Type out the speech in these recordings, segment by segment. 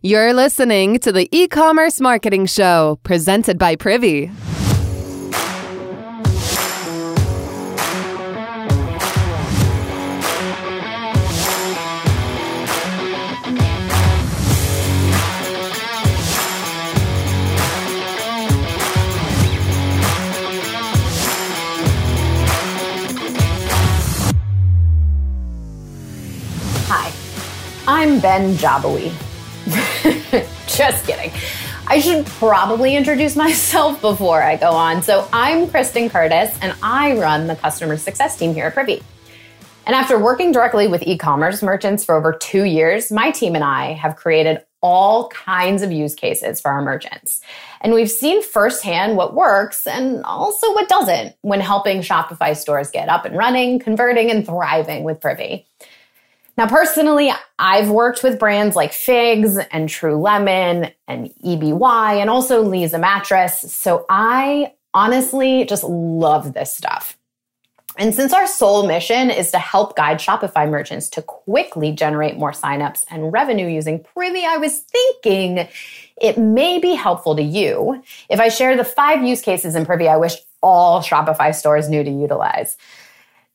You're listening to the e commerce marketing show presented by Privy. I'm Ben Jabbawy. Just kidding. I should probably introduce myself before I go on. So, I'm Kristen Curtis, and I run the customer success team here at Privy. And after working directly with e commerce merchants for over two years, my team and I have created all kinds of use cases for our merchants. And we've seen firsthand what works and also what doesn't when helping Shopify stores get up and running, converting, and thriving with Privy. Now, personally, I've worked with brands like Figs and True Lemon and EBY and also Leesa Mattress. So I honestly just love this stuff. And since our sole mission is to help guide Shopify merchants to quickly generate more signups and revenue using Privy, I was thinking it may be helpful to you if I share the five use cases in Privy I wish all Shopify stores knew to utilize.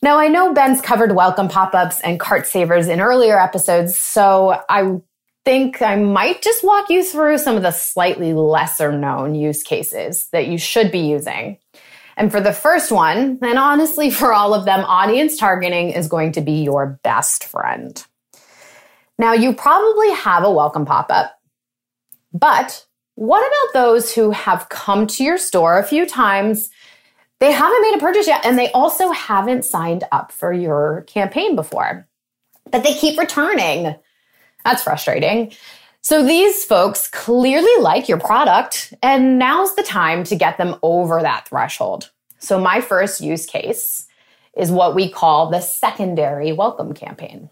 Now, I know Ben's covered welcome pop ups and cart savers in earlier episodes, so I think I might just walk you through some of the slightly lesser known use cases that you should be using. And for the first one, and honestly for all of them, audience targeting is going to be your best friend. Now, you probably have a welcome pop up, but what about those who have come to your store a few times? They haven't made a purchase yet, and they also haven't signed up for your campaign before, but they keep returning. That's frustrating. So these folks clearly like your product, and now's the time to get them over that threshold. So my first use case is what we call the secondary welcome campaign.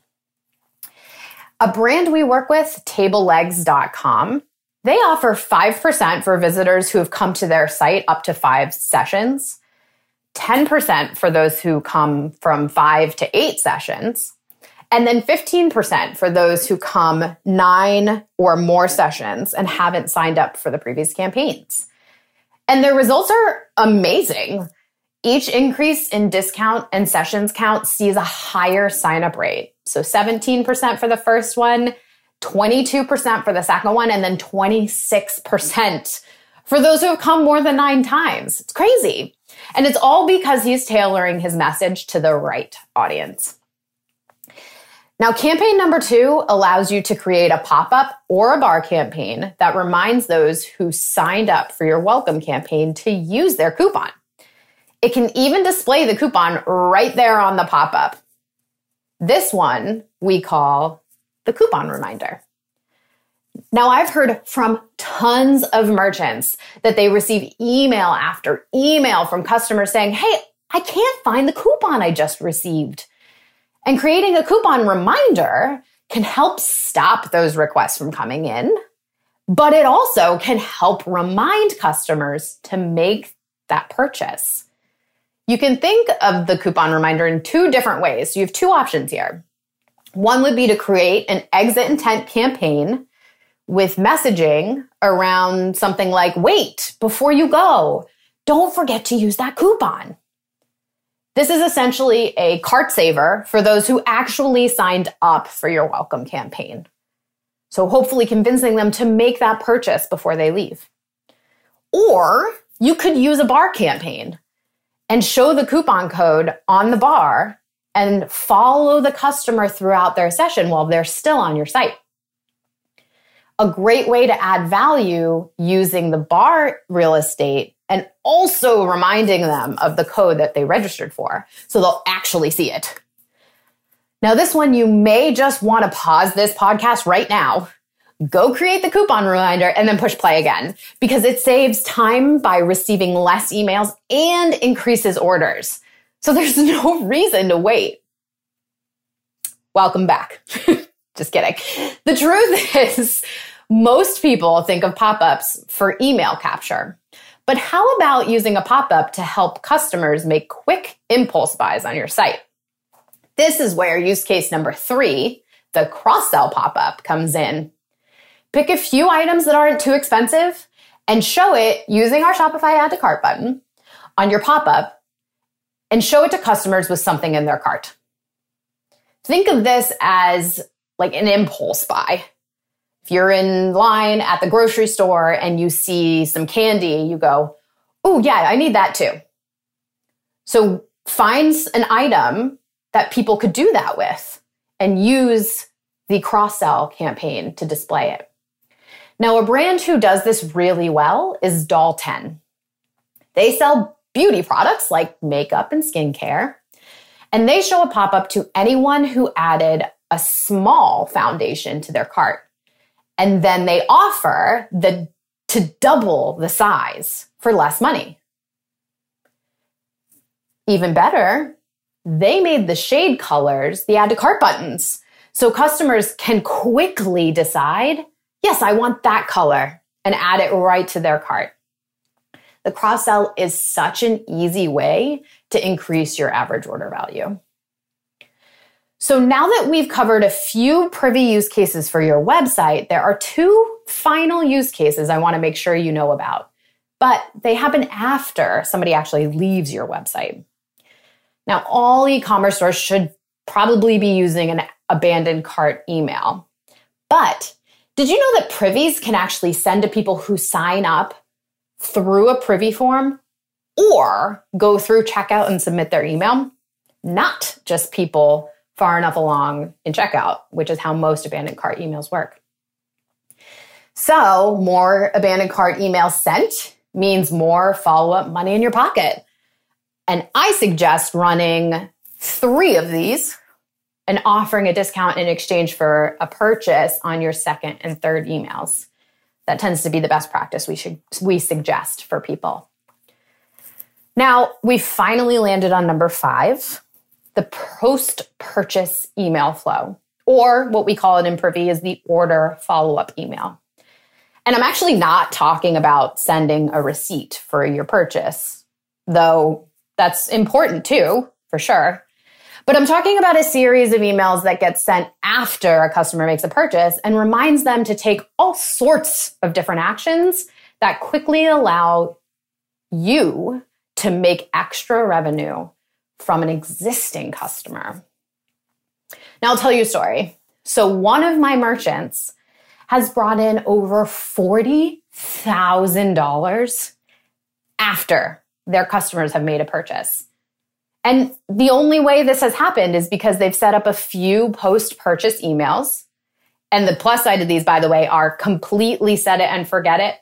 A brand we work with, tablelegs.com, they offer 5% for visitors who have come to their site up to five sessions, 10% for those who come from five to eight sessions, and then 15% for those who come nine or more sessions and haven't signed up for the previous campaigns. And their results are amazing. Each increase in discount and sessions count sees a higher sign up rate. So 17% for the first one, 22% for the second one, and then 26% for those who have come more than nine times. It's crazy. And it's all because he's tailoring his message to the right audience. Now, campaign number two allows you to create a pop up or a bar campaign that reminds those who signed up for your welcome campaign to use their coupon. It can even display the coupon right there on the pop up. This one we call the coupon reminder. Now, I've heard from tons of merchants that they receive email after email from customers saying, Hey, I can't find the coupon I just received. And creating a coupon reminder can help stop those requests from coming in, but it also can help remind customers to make that purchase. You can think of the coupon reminder in two different ways. You have two options here. One would be to create an exit intent campaign with messaging around something like, wait, before you go, don't forget to use that coupon. This is essentially a cart saver for those who actually signed up for your welcome campaign. So hopefully convincing them to make that purchase before they leave. Or you could use a bar campaign and show the coupon code on the bar and follow the customer throughout their session while they're still on your site. A great way to add value using the bar real estate and also reminding them of the code that they registered for so they'll actually see it. Now, this one, you may just want to pause this podcast right now, go create the coupon reminder, and then push play again because it saves time by receiving less emails and increases orders. So there's no reason to wait. Welcome back. just kidding. The truth is, most people think of pop ups for email capture. But how about using a pop up to help customers make quick impulse buys on your site? This is where use case number three, the cross sell pop up, comes in. Pick a few items that aren't too expensive and show it using our Shopify add to cart button on your pop up and show it to customers with something in their cart. Think of this as like an impulse buy. If you're in line at the grocery store and you see some candy, you go, Oh, yeah, I need that too. So find an item that people could do that with and use the cross sell campaign to display it. Now, a brand who does this really well is Doll 10. They sell beauty products like makeup and skincare, and they show a pop up to anyone who added a small foundation to their cart. And then they offer the to double the size for less money. Even better, they made the shade colors the add to cart buttons. So customers can quickly decide yes, I want that color and add it right to their cart. The cross sell is such an easy way to increase your average order value. So now that we've covered a few privy use cases for your website, there are two final use cases I want to make sure you know about, but they happen after somebody actually leaves your website. Now, all e commerce stores should probably be using an abandoned cart email, but did you know that Privy's can actually send to people who sign up through a privy form or go through checkout and submit their email? Not just people far enough along in checkout, which is how most abandoned cart emails work. So, more abandoned cart emails sent means more follow up money in your pocket. And I suggest running three of these and offering a discount in exchange for a purchase on your second and third emails. That tends to be the best practice we should we suggest for people. Now, we finally landed on number 5, the post purchase email flow, or what we call it in Privy is the order follow up email. And I'm actually not talking about sending a receipt for your purchase, though that's important too, for sure. But I'm talking about a series of emails that get sent after a customer makes a purchase and reminds them to take all sorts of different actions that quickly allow you to make extra revenue from an existing customer. Now, I'll tell you a story. So, one of my merchants has brought in over $40,000 after their customers have made a purchase. And the only way this has happened is because they've set up a few post purchase emails. And the plus side of these, by the way, are completely set it and forget it.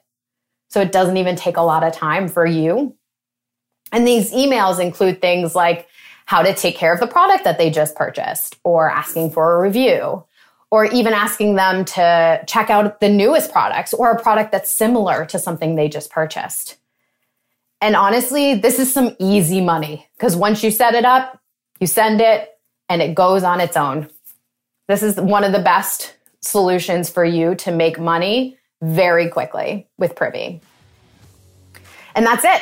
So it doesn't even take a lot of time for you. And these emails include things like how to take care of the product that they just purchased, or asking for a review, or even asking them to check out the newest products or a product that's similar to something they just purchased. And honestly, this is some easy money because once you set it up, you send it and it goes on its own. This is one of the best solutions for you to make money very quickly with Privy. And that's it.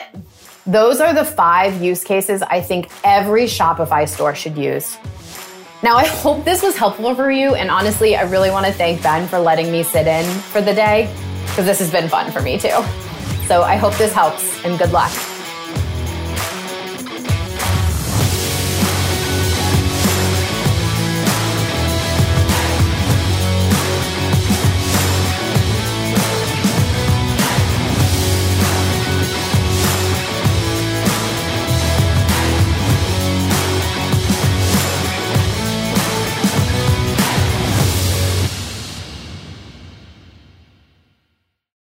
Those are the five use cases I think every Shopify store should use. Now, I hope this was helpful for you. And honestly, I really want to thank Ben for letting me sit in for the day because this has been fun for me too. So I hope this helps and good luck.